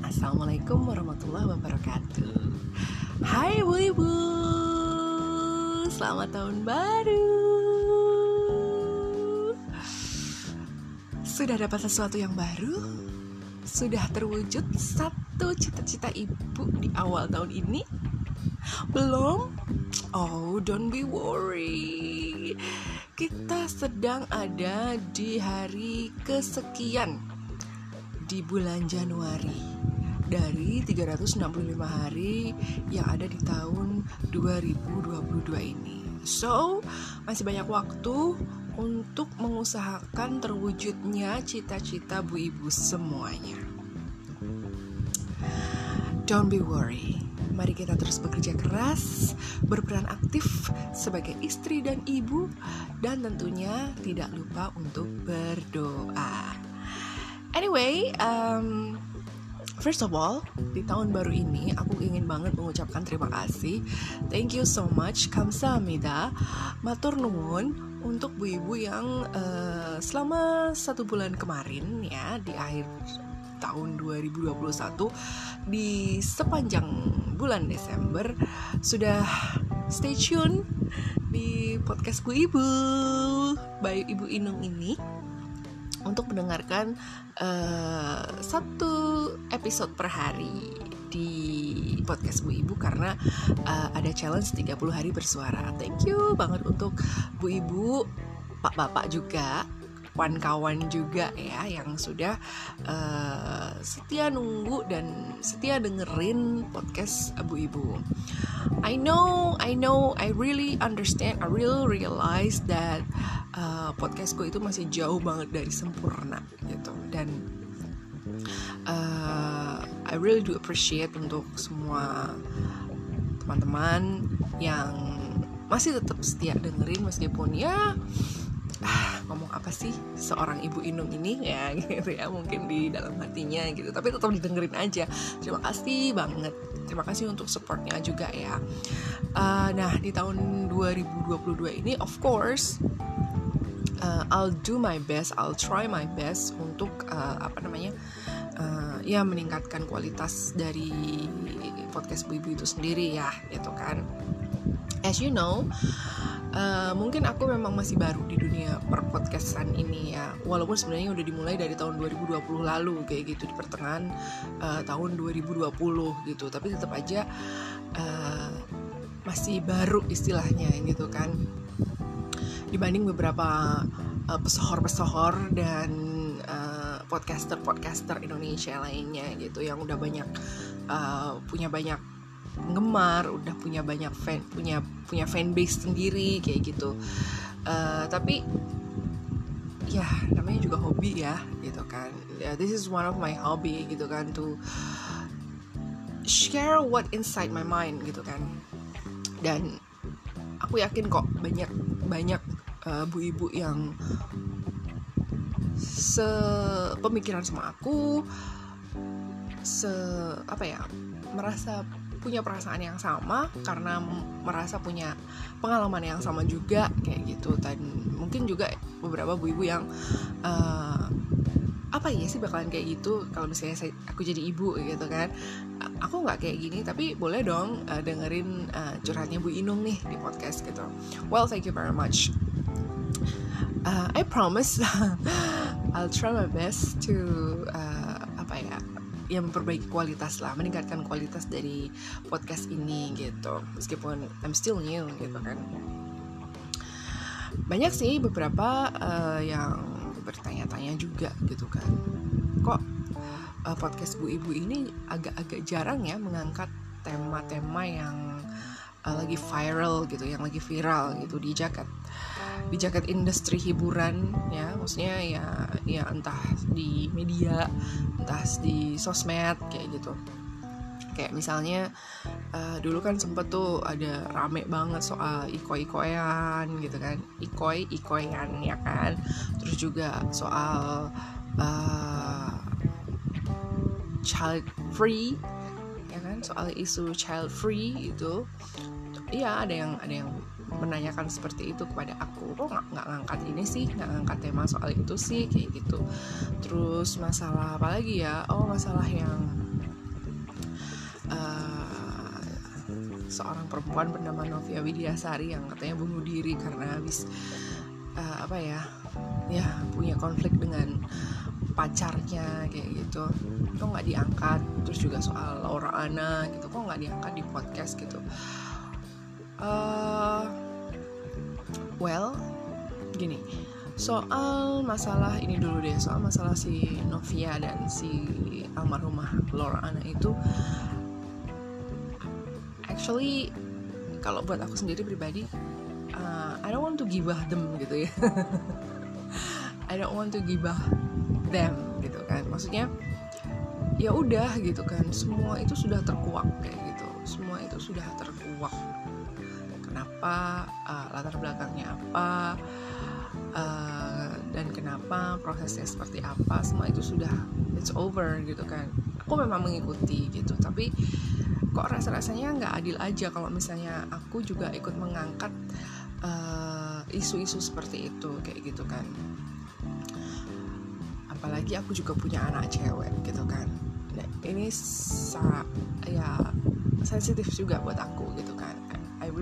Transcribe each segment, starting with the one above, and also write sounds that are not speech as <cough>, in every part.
Assalamualaikum warahmatullahi wabarakatuh. Hai ibu ibu. Selamat tahun baru. Sudah dapat sesuatu yang baru? Sudah terwujud satu cita-cita ibu di awal tahun ini? Belum? Oh, don't be worry. Kita sedang ada di hari kesekian di bulan Januari dari 365 hari yang ada di tahun 2022 ini. So, masih banyak waktu untuk mengusahakan terwujudnya cita-cita Bu Ibu semuanya. Don't be worry. Mari kita terus bekerja keras, berperan aktif sebagai istri dan ibu, dan tentunya tidak lupa untuk berdoa. Anyway, um, first of all, di tahun baru ini aku ingin banget mengucapkan terima kasih. Thank you so much, kamsahamnida, matur nuwun untuk bu ibu yang uh, selama satu bulan kemarin ya di akhir tahun 2021 di sepanjang bulan Desember sudah stay tune di podcast Bu Ibu by Ibu Inung ini untuk mendengarkan uh, satu episode per hari di podcast Bu Ibu karena uh, ada challenge 30 hari bersuara. Thank you banget untuk Bu Ibu, Pak Bapak juga kawan-kawan juga ya yang sudah uh, setia nunggu dan setia dengerin podcast Abu Ibu. I know, I know, I really understand, I really realize that uh, podcastku itu masih jauh banget dari sempurna gitu dan uh, I really do appreciate untuk semua teman-teman yang masih tetap setia dengerin meskipun ya ah, ngomong apa sih seorang ibu Inung ini? <laughs> Ya gitu ya mungkin di dalam hatinya gitu. Tapi tetap didengerin aja. Terima kasih banget. Terima kasih untuk supportnya juga ya. Uh, nah di tahun 2022 ini of course uh, I'll do my best I'll try my best untuk uh, apa namanya uh, ya meningkatkan kualitas dari podcast bu ibu itu sendiri ya gitu kan. As you know Uh, mungkin aku memang masih baru di dunia perpodcastan ini ya. Walaupun sebenarnya udah dimulai dari tahun 2020 lalu kayak gitu di pertengahan uh, tahun 2020 gitu. Tapi tetap aja uh, masih baru istilahnya gitu kan. Dibanding beberapa uh, pesohor-pesohor dan uh, podcaster-podcaster Indonesia lainnya gitu yang udah banyak uh, punya banyak penggemar udah punya banyak fan punya punya fanbase sendiri kayak gitu. Uh, tapi ya namanya juga hobi ya gitu kan. Yeah, this is one of my hobby gitu kan to share what inside my mind gitu kan. Dan aku yakin kok banyak banyak uh, bu ibu yang sepemikiran sama aku se apa ya merasa punya perasaan yang sama karena merasa punya pengalaman yang sama juga kayak gitu. Dan mungkin juga beberapa bu ibu yang uh, apa ya sih bakalan kayak gitu kalau misalnya saya, aku jadi ibu gitu kan. Aku nggak kayak gini tapi boleh dong uh, dengerin uh, curhatnya Bu Inung nih di podcast gitu. Well thank you very much. Uh, I promise <laughs> I'll try my best to uh, yang memperbaiki kualitas lah meningkatkan kualitas dari podcast ini gitu. Meskipun I'm still new gitu kan. Banyak sih beberapa uh, yang bertanya-tanya juga gitu kan. Kok uh, podcast bu ibu ini agak-agak jarang ya mengangkat tema-tema yang uh, lagi viral gitu yang lagi viral gitu di jaket di jaket industri hiburan ya. Maksudnya ya ya entah di media entah di sosmed kayak gitu. Kayak misalnya uh, dulu kan sempet tuh ada rame banget soal iko-ikoyan gitu kan. Ikoi ikoyan ya kan. Terus juga soal uh, child free ya kan. Soal isu child free itu iya ada yang ada yang menanyakan seperti itu kepada aku. Kok nggak nggak ngangkat ini sih? Nggak ngangkat tema soal itu sih? Kayak gitu. Terus masalah apa lagi ya? Oh masalah yang uh, seorang perempuan bernama Novia Widiasari yang katanya bunuh diri karena habis uh, apa ya ya punya konflik dengan pacarnya kayak gitu. Kok nggak diangkat? Terus juga soal Laura Ana gitu. Kok nggak diangkat di podcast gitu. Uh, well gini soal masalah ini dulu deh soal masalah si Novia dan si almarhumah Laura Ana itu actually kalau buat aku sendiri pribadi uh, I don't want to gibah them gitu ya. <laughs> I don't want to gibah them gitu kan. Maksudnya ya udah gitu kan. Semua itu sudah terkuak kayak gitu. Semua itu sudah terkuak kenapa uh, latar belakangnya apa uh, dan kenapa prosesnya seperti apa semua itu sudah it's over gitu kan. Aku memang mengikuti gitu tapi kok rasa-rasanya nggak adil aja kalau misalnya aku juga ikut mengangkat eh, isu-isu uh, seperti itu kayak gitu kan. Apalagi aku juga punya anak cewek gitu kan. Nah, ini sangat ya sensitif juga buat aku gitu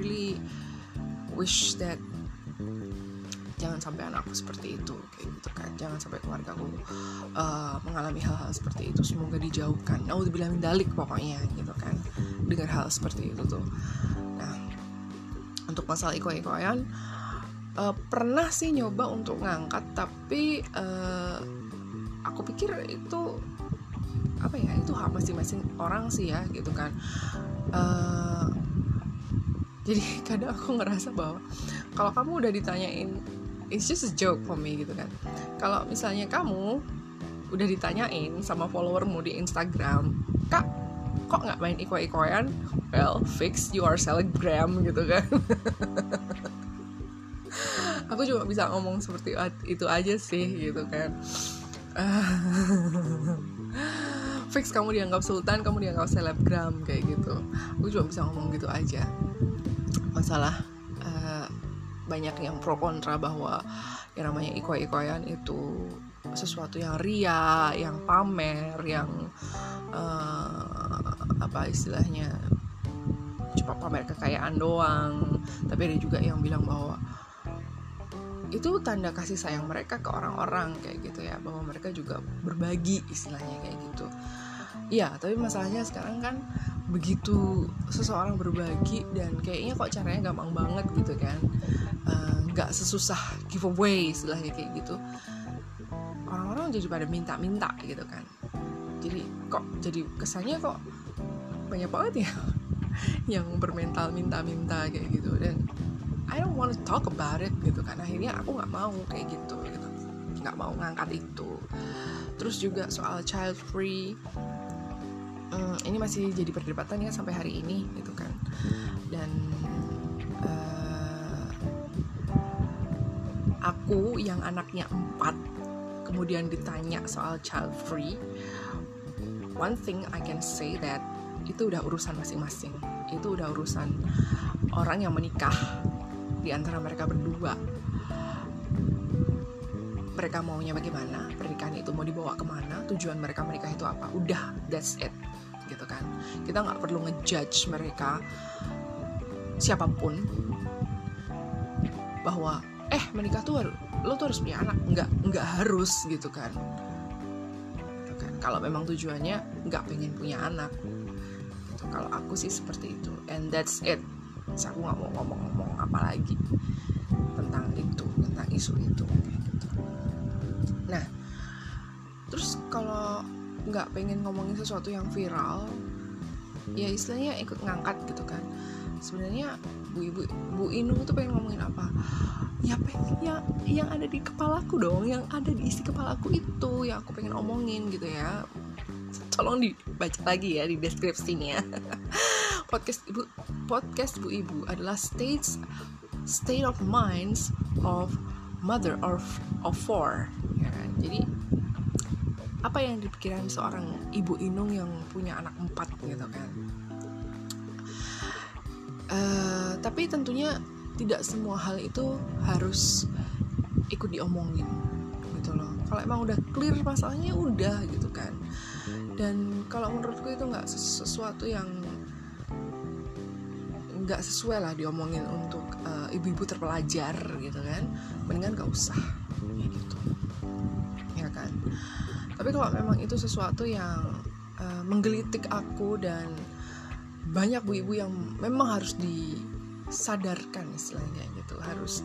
really wish that jangan sampai anakku seperti itu kayak gitu kan. Jangan sampai keluarga aku uh, mengalami hal-hal seperti itu. Semoga dijauhkan. Nah udah bilang dalik pokoknya gitu kan dengan hal seperti itu tuh. Nah untuk masalah iko-ikoyan uh, pernah sih nyoba untuk ngangkat tapi uh, aku pikir itu apa ya itu hak masing-masing orang sih ya gitu kan. Uh, jadi <laughs> kadang aku ngerasa bahwa kalau kamu udah ditanyain it's just a joke for me gitu kan. Kalau misalnya kamu udah ditanyain sama followermu di Instagram kak kok nggak main iko-ikoyan well fix you are gitu kan. <laughs> Aku cuma bisa ngomong seperti itu aja sih gitu kan <laughs> fix kamu dianggap sultan kamu dianggap selebgram kayak gitu aku cuma bisa ngomong gitu aja masalah banyak yang pro kontra bahwa yang namanya iko-ikoyan itu sesuatu yang ria, yang pamer, yang uh, apa istilahnya cuma pamer kekayaan doang. Tapi ada juga yang bilang bahwa itu tanda kasih sayang mereka ke orang-orang kayak gitu ya, bahwa mereka juga berbagi istilahnya kayak gitu. Iya, tapi masalahnya sekarang kan begitu seseorang berbagi dan kayaknya kok caranya gampang banget gitu kan. Eh, nggak uh, sesusah giveaway istilahnya kayak gitu. Orang-orang jadi pada minta-minta gitu kan. Jadi kok jadi kesannya kok banyak banget ya <laughs> yang bermental minta-minta kayak gitu. Dan I don't want to talk about it gitu. Kan akhirnya aku nggak mau kayak gitu gitu. Nggak mau ngangkat itu. Terus juga soal child free um, ini masih jadi perdebatan ya sampai hari ini gitu kan. Dan uh, aku yang anaknya empat kemudian ditanya soal child free one thing I can say that itu udah urusan masing-masing. Itu udah urusan orang yang menikah di antara mereka berdua. Mereka maunya bagaimana? Pernikahan itu mau dibawa ke mana? Tujuan mereka menikah itu apa? Udah that's it gitu kan. Kita nggak perlu ngejudge mereka siapa pun bahwa eh menikah tuh lo tuh harus punya anak. Nggak nggak harus gitu kan. Gitu kan. Kalau memang tujuannya nggak pengen punya anak. Gitu. kalau aku sih seperti itu. And that's it aku nggak mau ngomong-ngomong apa lagi tentang itu tentang isu itu nah terus kalau nggak pengen ngomongin sesuatu yang viral ya istilahnya ikut ngangkat gitu kan. Sebenarnya bu ibu bu Inung tuh pengen ngomongin apa? Ya pengen yang yang ada di kepalaku dong yang ada di isi kepalaku itu yang aku pengen omongin gitu ya. Tolong dibaca lagi ya di deskripsinya <laughs> podcast ibu podcast bu ibu adalah states state of minds of mother of of four ya kan? jadi apa yang dipikiran seorang ibu inung yang punya anak empat gitu kan? Uh, tapi tentunya tidak semua hal itu harus ikut diomongin gitu loh. Kalau emang udah clear masalahnya udah gitu kan? Dan kalau menurutku itu nggak sesuatu yang nggak sesuai lah diomongin untuk uh, ibu-ibu terpelajar gitu kan. Mendingan gak usah. Ya gitu. Ya kan? Tapi kalau memang itu sesuatu yang uh, menggelitik aku dan banyak bu ibu yang memang harus disadarkan istilahnya gitu. Harus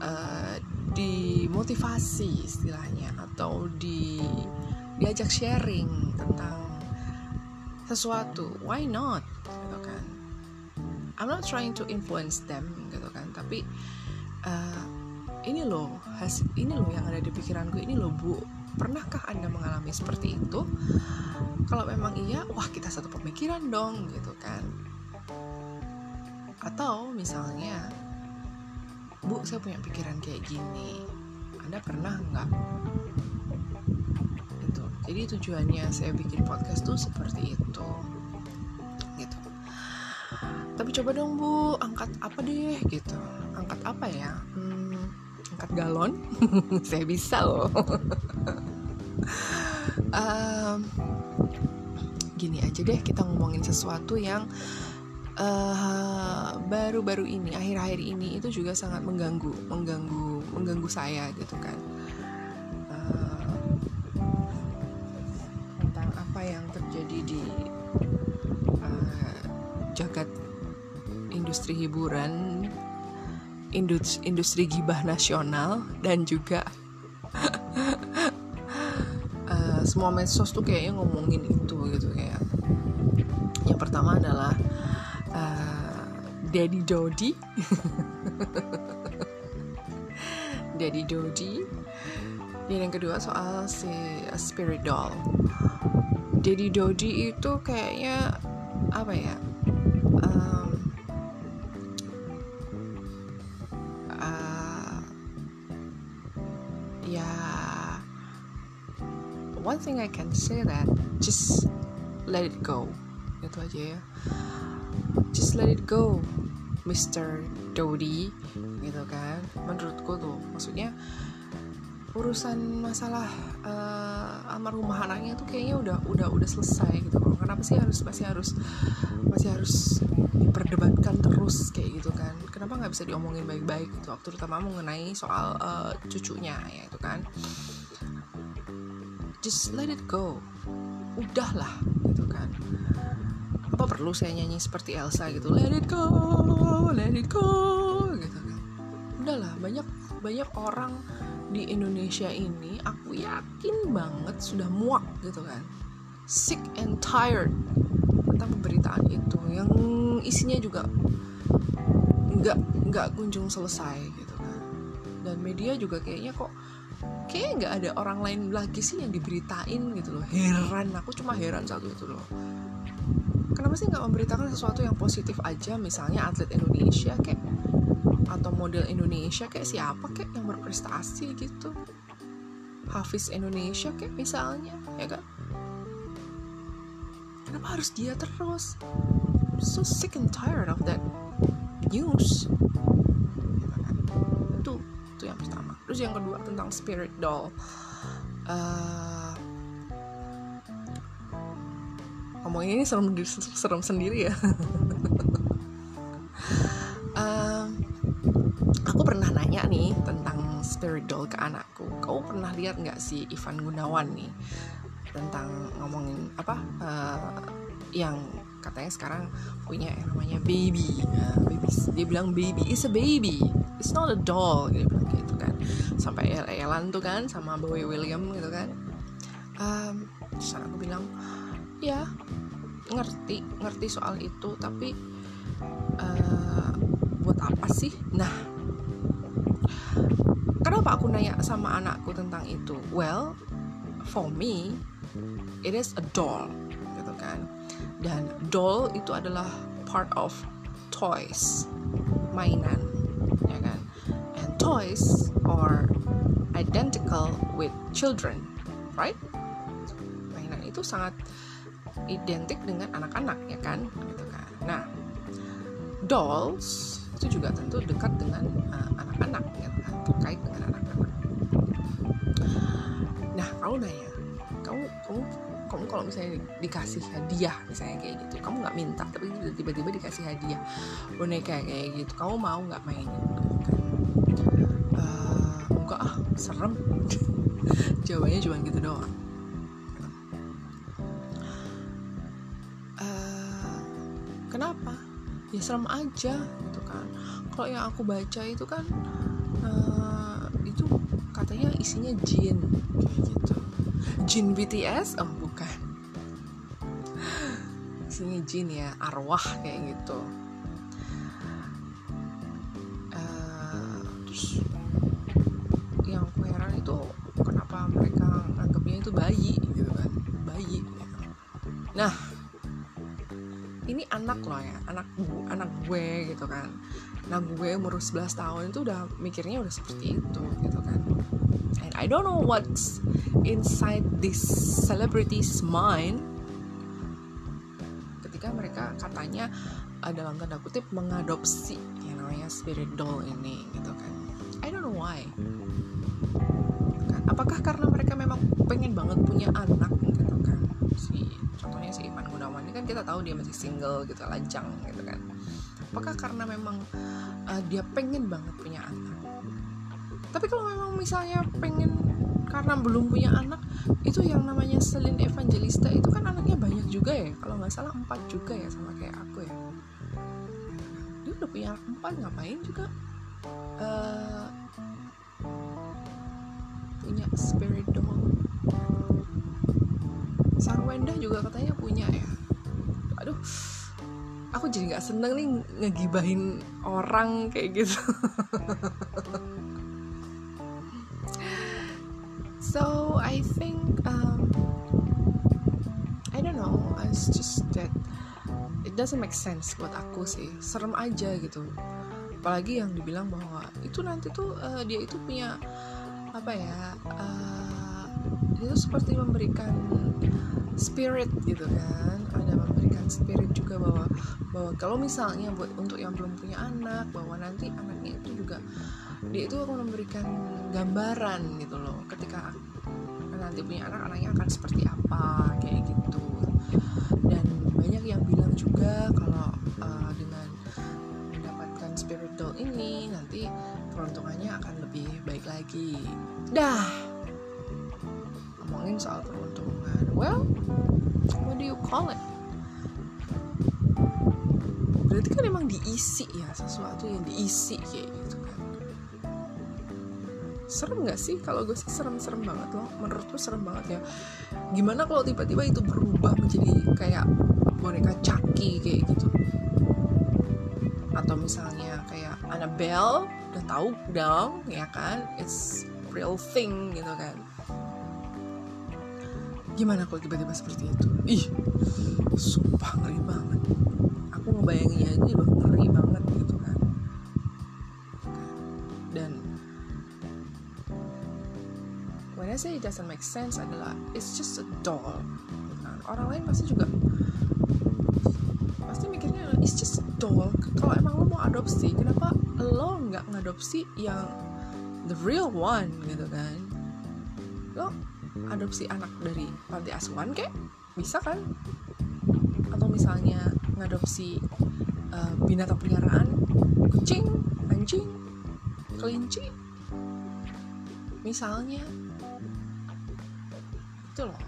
uh, dimotivasi istilahnya atau di diajak sharing tentang sesuatu. Why not I'm not trying to influence them gitu kan. Tapi uh, ini loh has ini loh yang ada di pikiranku ini loh bu. Pernahkah anda mengalami seperti itu? Kalau memang iya wah kita satu pemikiran dong gitu kan. Atau misalnya bu saya punya pikiran kayak gini. Anda pernah nggak? Jadi tujuannya saya bikin podcast tuh seperti itu tapi coba dong bu angkat apa deh gitu. Angkat apa ya? Hmm, angkat galon? <laughs> Saya bisa loh. <laughs> Um, gini aja deh kita ngomongin sesuatu yang eh, baru-baru uh, ini akhir-akhir ini itu juga sangat mengganggu mengganggu mengganggu saya gitu kan industri hiburan, industri, industri gibah nasional dan juga uh, <laughs> semua medsos tuh kayaknya ngomongin itu gitu kayak. Yang pertama adalah uh, Daddy Dodi. <laughs> Daddy Dodi. Dan yang kedua soal si Spirit Doll. Daddy Dodi itu kayaknya apa ya? One thing I can say that just let it go. Itu aja ya. Just let it go Mr. Dodi. Gitu kan. Menurutku tuh maksudnya urusan masalah uh, almarhumah anaknya tuh kayaknya udah udah udah selesai gitu loh. Kenapa sih harus masih harus masih harus diperdebatkan terus kayak gitu kan. Kenapa nggak bisa diomongin baik-baik gitu? Terutama mengenai soal uh, cucunya ya itu kan just let it go. Udahlah gitu kan. Apa perlu saya nyanyi seperti Elsa gitu? Let it go let it go gitu kan. Udahlah banyak banyak orang di Indonesia ini aku yakin banget sudah muak gitu kan. Sick and tired tentang pemberitaan itu yang isinya juga nggak nggak kunjung selesai gitu kan. Dan media juga kayaknya kok kayaknya nggak ada orang lain lagi sih yang diberitain gitu loh. Heran aku cuma heran satu itu loh. Kenapa sih nggak memberitakan sesuatu yang positif aja? Misalnya atlet Indonesia kayak atau model Indonesia kayak siapa kayak yang berprestasi gitu? Hafiz Indonesia kayak misalnya ya kan kenapa harus dia terus? I'm so sick and tired of that news terus yang kedua tentang spirit doll. Uh, ngomong ini serem serem sendiri ya. Uh, <laughs> aku pernah nanya nih tentang spirit doll ke anakku. Kau pernah lihat nggak si Ivan Gunawan nih tentang ngomongin apa uh, yang katanya sekarang punya yang namanya baby. Uh, baby dia bilang baby is a baby it's not a doll bilang gitu kan. Sampai el-elan tuh kan sama Boy William gitu kan. Um, terus aku bilang ya ngerti ngerti soal itu tapi uh, buat apa sih? Nah kenapa aku nanya sama anakku tentang itu? Well for me it is a doll gitu kan. Dan doll itu adalah part of toys mainan toys are identical with children right? Mainan itu sangat identik dengan anak-anak ya kan? Gitu kan. Nah dolls itu juga tentu dekat dengan uh, anak-anak uh, ya kan? Terkait dengan anak-anak. Nah kamu nanya kamu kamu kamu kalau misalnya dikasih hadiah misalnya kayak gitu kamu nggak minta tapi tiba-tiba dikasih hadiah boneka kayak gitu kamu mau nggak mainin? Kan enggak ah serem. Jawabannya cuma gitu doang. Uh, kenapa? Ya serem aja gitu kan. Kalau yang aku baca itu kan uh, itu katanya isinya jin kayak gitu. Jin BTS oh bukan. Isinya jin ya arwah kayak gitu itu kenapa mereka anggapnya itu bayi gitu kan. Bayi. Nah ini anak loh ya anak anak gue gitu kan. Nah gue umur 11 tahun itu udah mikirnya udah seperti itu gitu kan. And I don't know what's inside this celebrity's mind ketika mereka katanya dalam tanda kutip mengadopsi yang namanya spirit doll ini gitu kan. I don't know why apakah karena mereka memang pengen banget punya anak gitu kan? Si contohnya si Iman Gunawan ini kan kita tahu dia masih single gitu lajang gitu kan. Apakah karena memang uh, dia pengen banget punya anak? Tapi kalau memang misalnya pengen karena belum punya anak itu yang namanya Selin Evangelista itu kan anaknya banyak juga ya? Kalau nggak salah empat juga ya sama kayak aku ya. Dia udah punya anak empat ngapain juga uh, spirit doll Sarwenda juga katanya punya ya. Aduh aku jadi nggak seneng nih ngegibahin orang kayak gitu. <laughs> So I think um, I don't know. It's just that it doesn't make sense buat aku sih. Serem aja gitu. Apalagi yang dibilang bahwa itu nanti tuh uh, dia itu punya apa ya uh, dia seperti memberikan spirit gitu kan. Ada memberikan spirit juga bahwa bahwa kalau misalnya buat untuk yang belum punya anak bahwa nanti anaknya itu juga dia itu akan memberikan gambaran gitu loh ketika nanti punya anak anaknya akan seperti apa kayak gitu. Dan banyak yang bilang juga kalau mendapatkan spirit doll ini nanti peruntungannya akan lebih baik lagi. Dah. Ngomongin soal peruntungan well what do you call it? Berarti kan emang diisi ya sesuatu yang diisi kayak gitu kan. Serem gak sih? Kalau gue sih serem-serem banget loh. Menurut gue serem banget ya. Gimana kalau tiba-tiba itu berubah menjadi kayak boneka Chucky kayak gitu atau misalnya kayak Annabelle udah tahu dong ya kan? It's real thing gitu kan. Gimana kalau tiba-tiba seperti itu? Ih sumpah ngeri banget. Aku ngebayanginnya aja udah ngeri banget gitu kan. Dan when I say it doesn't make sense adalah it's just a doll kan? orang lain pasti juga pasti mikirnya it's just a doll kalau emang lo mau adopsi kenapa lo nggak ngadopsi yang the real one gitu kan? Lo adopsi anak dari panti asuhan kek? Bisa kan? Atau misalnya ngadopsi uh, binatang peliharaan? Kucing anjing kelinci? Misalnya. Itu loh.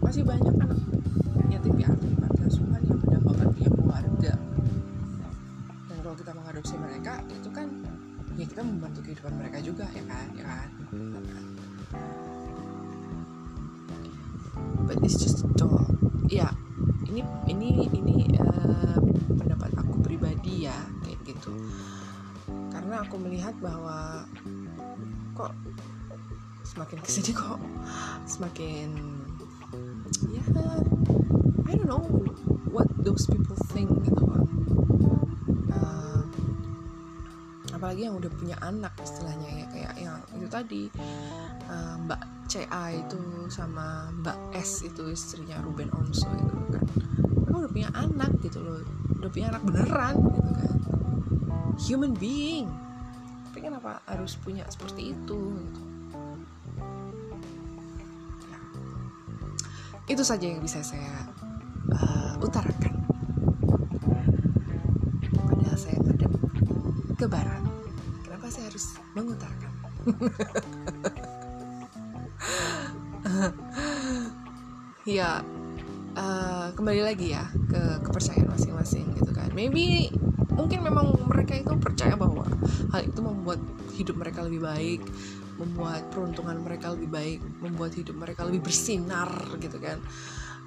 Masih banyak kehidupan mereka juga ya kan? Ya kan? But it's just a doll ya ini ini ini uh, pendapat aku pribadi ya kayak gitu. Karena aku melihat bahwa kok semakin ke sini kok semakin ya I don't know what those people think gitu apalagi yang udah punya anak istilahnya ya kayak yang itu tadi uh, Mbak CA itu sama Mbak S itu istrinya Ruben Onso itu kan. Mereka udah punya anak gitu loh udah punya anak beneran gitu kan. Human being. Tapi kenapa harus punya seperti itu gitu? Ya. itu saja yang bisa saya uh, utarakan. Padahal saya ngadep ke barat mengutarakan. <laughs> Ya uh, kembali lagi ya ke kepercayaan masing-masing gitu kan. Maybe mungkin memang mereka itu percaya bahwa hal itu membuat hidup mereka lebih baik membuat peruntungan mereka lebih baik membuat hidup mereka lebih bersinar gitu kan.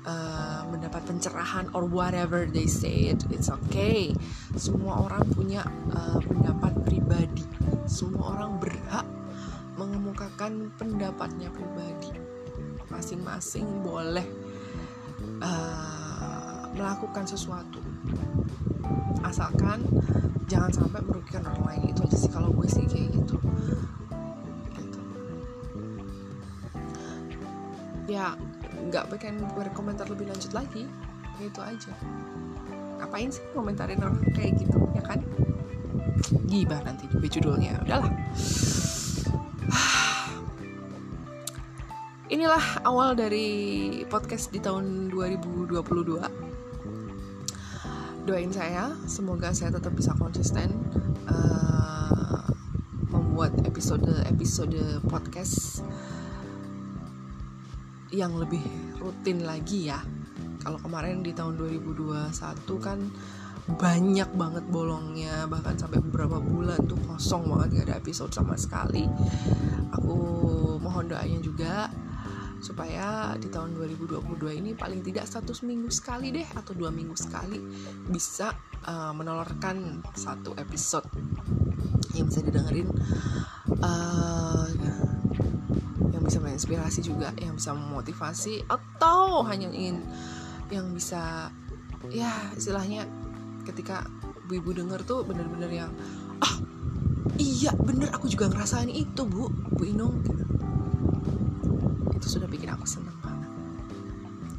Uh, mendapat pencerahan or whatever they say it it's okay. Semua orang punya uh, pendapat pribadi semua orang berhak mengemukakan pendapatnya pribadi. Masing-masing boleh uh, melakukan sesuatu. Asalkan jangan sampai merugikan orang lain. Itu aja sih kalau gue sih kayak gitu. Gitu. Ya nggak pengen berkomentar lebih lanjut lagi. Itu aja. Ngapain sih komentarin orang kayak gitu ya kan gibah nanti juga judulnya. Udahlah. <sighs> Inilah awal dari podcast di tahun 2022 doain saya semoga saya tetap bisa konsisten uh, membuat episode episode podcast yang lebih rutin lagi ya. Kalau kemarin di tahun 2021 kan banyak banget bolongnya bahkan sampai beberapa bulan tuh kosong banget gak ada episode sama sekali. Aku mohon doanya juga supaya di tahun 2022 ini paling tidak satu minggu sekali deh atau dua minggu sekali bisa uh, menolorkan satu episode. Yang bisa didengerin uh, yang bisa menginspirasi juga yang bisa memotivasi atau hanya ingin yang bisa ya istilahnya ketika ibu-ibu denger tuh bener-bener yang ah iya bener aku juga ngerasain itu bu bu Inung. Itu sudah bikin aku senang banget.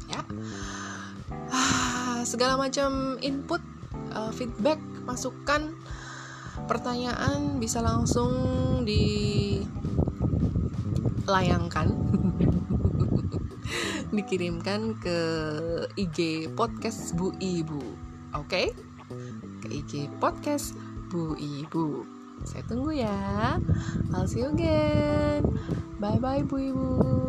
Ya. Ah, segala macam input uh, feedback masukan pertanyaan bisa langsung dilayangkan <laughs> dikirimkan ke IG podcast Bu Ibu. Oke? okay? IG podcast Bu Ibu. Saya tunggu ya. I'll see you again. Bye bye Bu Ibu